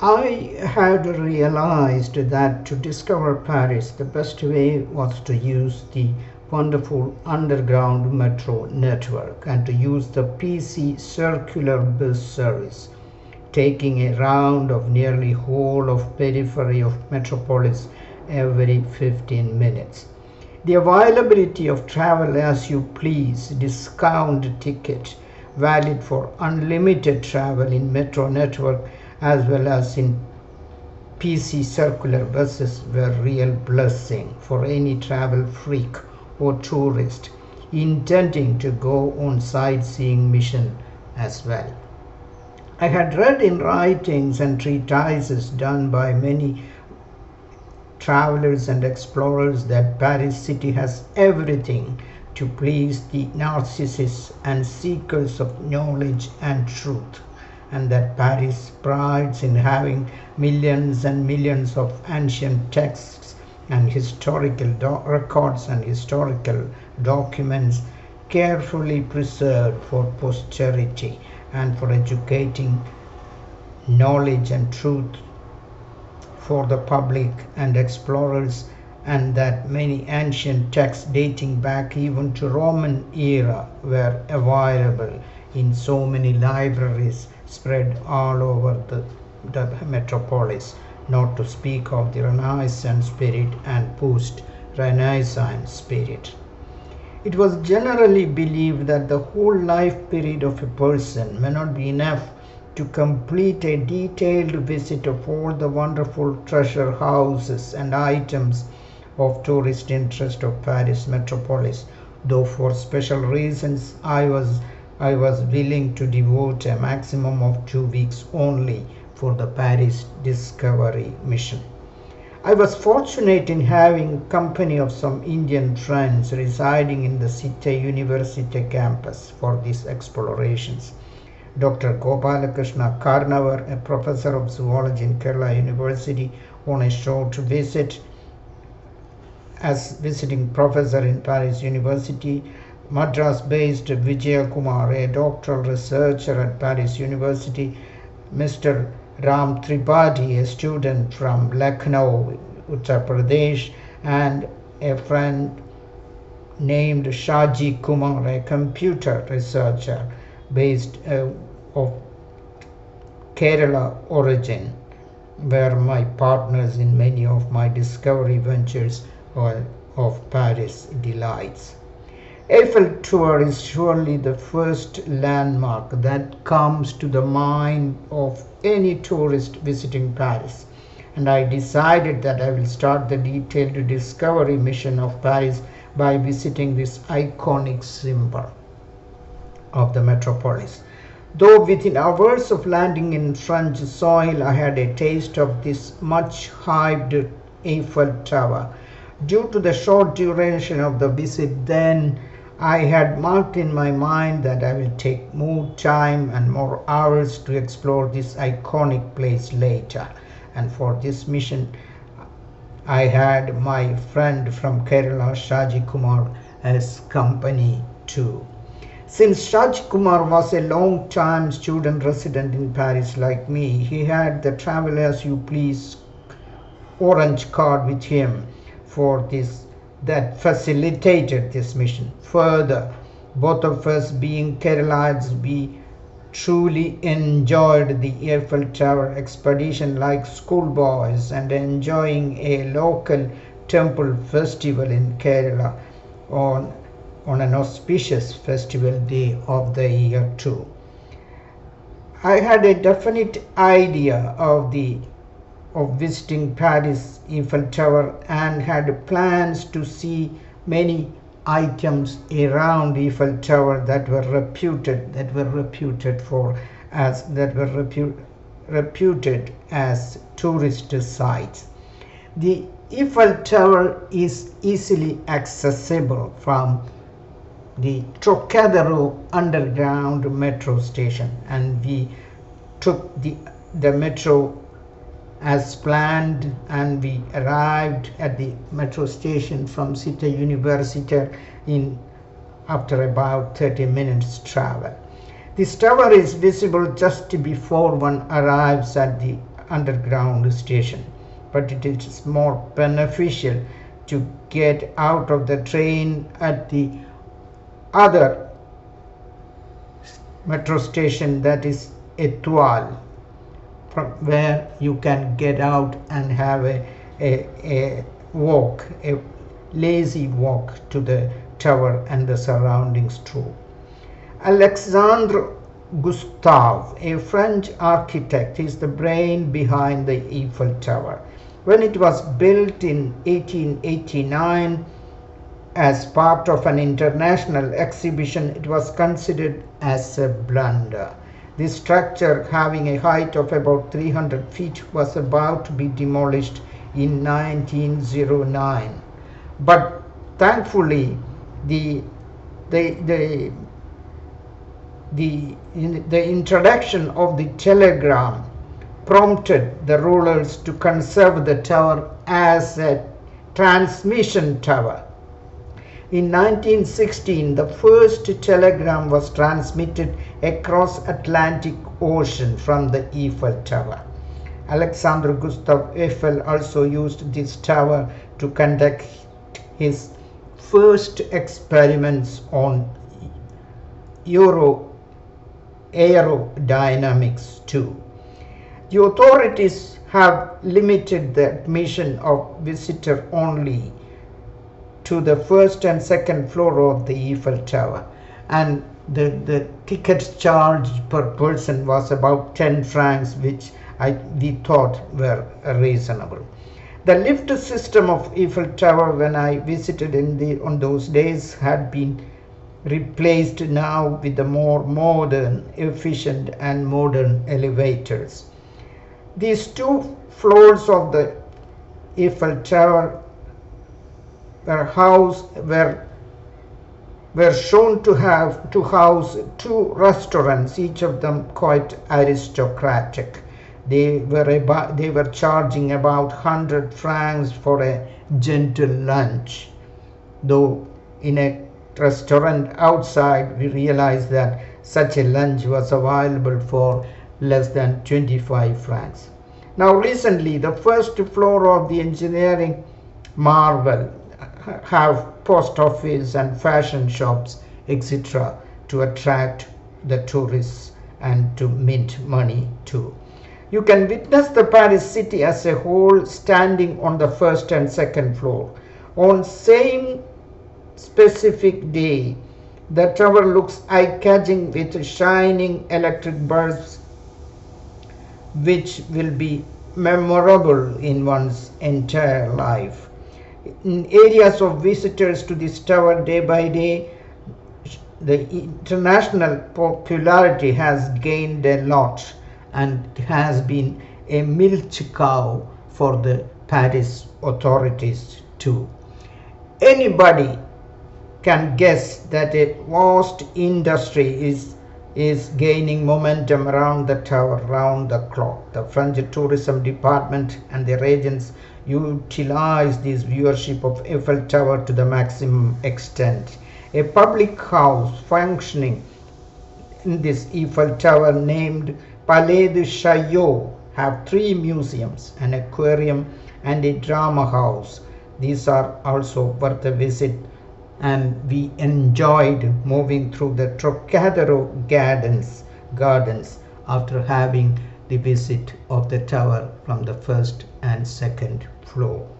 I had realized that to discover Paris, the best way was to use the wonderful underground metro network and to use the PC circular bus service, taking a round of nearly whole of periphery of metropolis every 15 minutes. The availability of travel as you please discount ticket valid for unlimited travel in metro network as well as in PC circular buses were real blessing for any travel freak or tourist intending to go on sightseeing mission as well. I had read in writings and treatises done by many travelers and explorers that Paris city has everything to please the narcissists and seekers of knowledge and truth and that Paris prides in having millions and millions of ancient texts and historical records and historical documents carefully preserved for posterity and for educating knowledge and truth for the public and explorers and that many ancient texts dating back even to roman era were available in so many libraries spread all over the, the metropolis, not to speak of the Renaissance spirit and post Renaissance spirit. It was generally believed that the whole life period of a person may not be enough to complete a detailed visit of all the wonderful treasure houses and items of tourist interest of Paris metropolis, though for special reasons I was I was willing to devote a maximum of two weeks only for the Paris Discovery mission. I was fortunate in having company of some Indian friends residing in the Cité Université campus for these explorations. Dr. Gopalakrishna Karnavar, a professor of zoology in Kerala University, on a short visit as visiting professor in Paris University, Madras based Vijay Kumar, a doctoral researcher at Paris University, Mr. Ram Tripathi, a student from Lucknow, Uttar Pradesh, and a friend named Shaji Kumar, a computer researcher based uh, of Kerala origin, were my partners in many of my discovery ventures of Paris delights. Eiffel Tower is surely the first landmark that comes to the mind of any tourist visiting Paris. And I decided that I will start the detailed discovery mission of Paris by visiting this iconic symbol of the metropolis. Though within hours of landing in French soil, I had a taste of this much hyped Eiffel Tower. Due to the short duration of the visit, then I had marked in my mind that I will take more time and more hours to explore this iconic place later. And for this mission, I had my friend from Kerala, Shaji Kumar, as company too. Since Shaji Kumar was a long time student resident in Paris like me, he had the travel as you please orange card with him for this that facilitated this mission. Further, both of us being Keralites, we truly enjoyed the Eiffel Tower expedition like schoolboys and enjoying a local temple festival in Kerala on, on an auspicious festival day of the year too. I had a definite idea of the of visiting Paris Eiffel Tower and had plans to see many items around Eiffel Tower that were reputed that were reputed for as that were repu, reputed as tourist sites. The Eiffel Tower is easily accessible from the Trocadero underground metro station and we took the the metro as planned and we arrived at the metro station from Cité Universitaire in after about 30 minutes travel. This tower is visible just before one arrives at the underground station, but it is more beneficial to get out of the train at the other metro station that is Etoile, from where you can get out and have a, a, a walk, a lazy walk to the tower and the surroundings too. Alexandre Gustave, a French architect, is the brain behind the Eiffel Tower. When it was built in 1889 as part of an international exhibition, it was considered as a blunder. This structure, having a height of about 300 feet, was about to be demolished in 1909. But thankfully, the, the, the, the, the introduction of the telegram prompted the rulers to conserve the tower as a transmission tower. In 1916, the first telegram was transmitted across Atlantic Ocean from the Eiffel Tower. Alexander Gustav Eiffel also used this tower to conduct his first experiments on Euro aerodynamics too. The authorities have limited the admission of visitor only to the first and second floor of the Eiffel Tower and the, the ticket charge per person was about 10 francs which I, we thought were reasonable. The lift system of Eiffel Tower when I visited in the, on those days had been replaced now with the more modern, efficient and modern elevators. These two floors of the Eiffel Tower were house were were shown to have to house two restaurants, each of them quite aristocratic. They were about, they were charging about hundred francs for a gentle lunch, though in a restaurant outside we realized that such a lunch was available for less than 25 francs. Now recently the first floor of the engineering marvel uh, have post office and fashion shops etc to attract the tourists and to mint money too. You can witness the Paris city as a whole standing on the first and second floor. On same specific day, the tower looks eye-catching with shining electric bulbs which will be memorable in one's entire life. Areas of visitors to this tower day by day, the international popularity has gained a lot and has been a milch cow for the Paris authorities too. Anybody can guess that a vast industry is is gaining momentum around the tower round the clock. The French tourism department and their agents utilize this viewership of Eiffel Tower to the maximum extent. A public house functioning in this Eiffel Tower named Palais de Chaillot have three museums, an aquarium and a drama house. These are also worth a visit and we enjoyed moving through the Trocadero gardens gardens after having the visit of the tower from the first and second floor.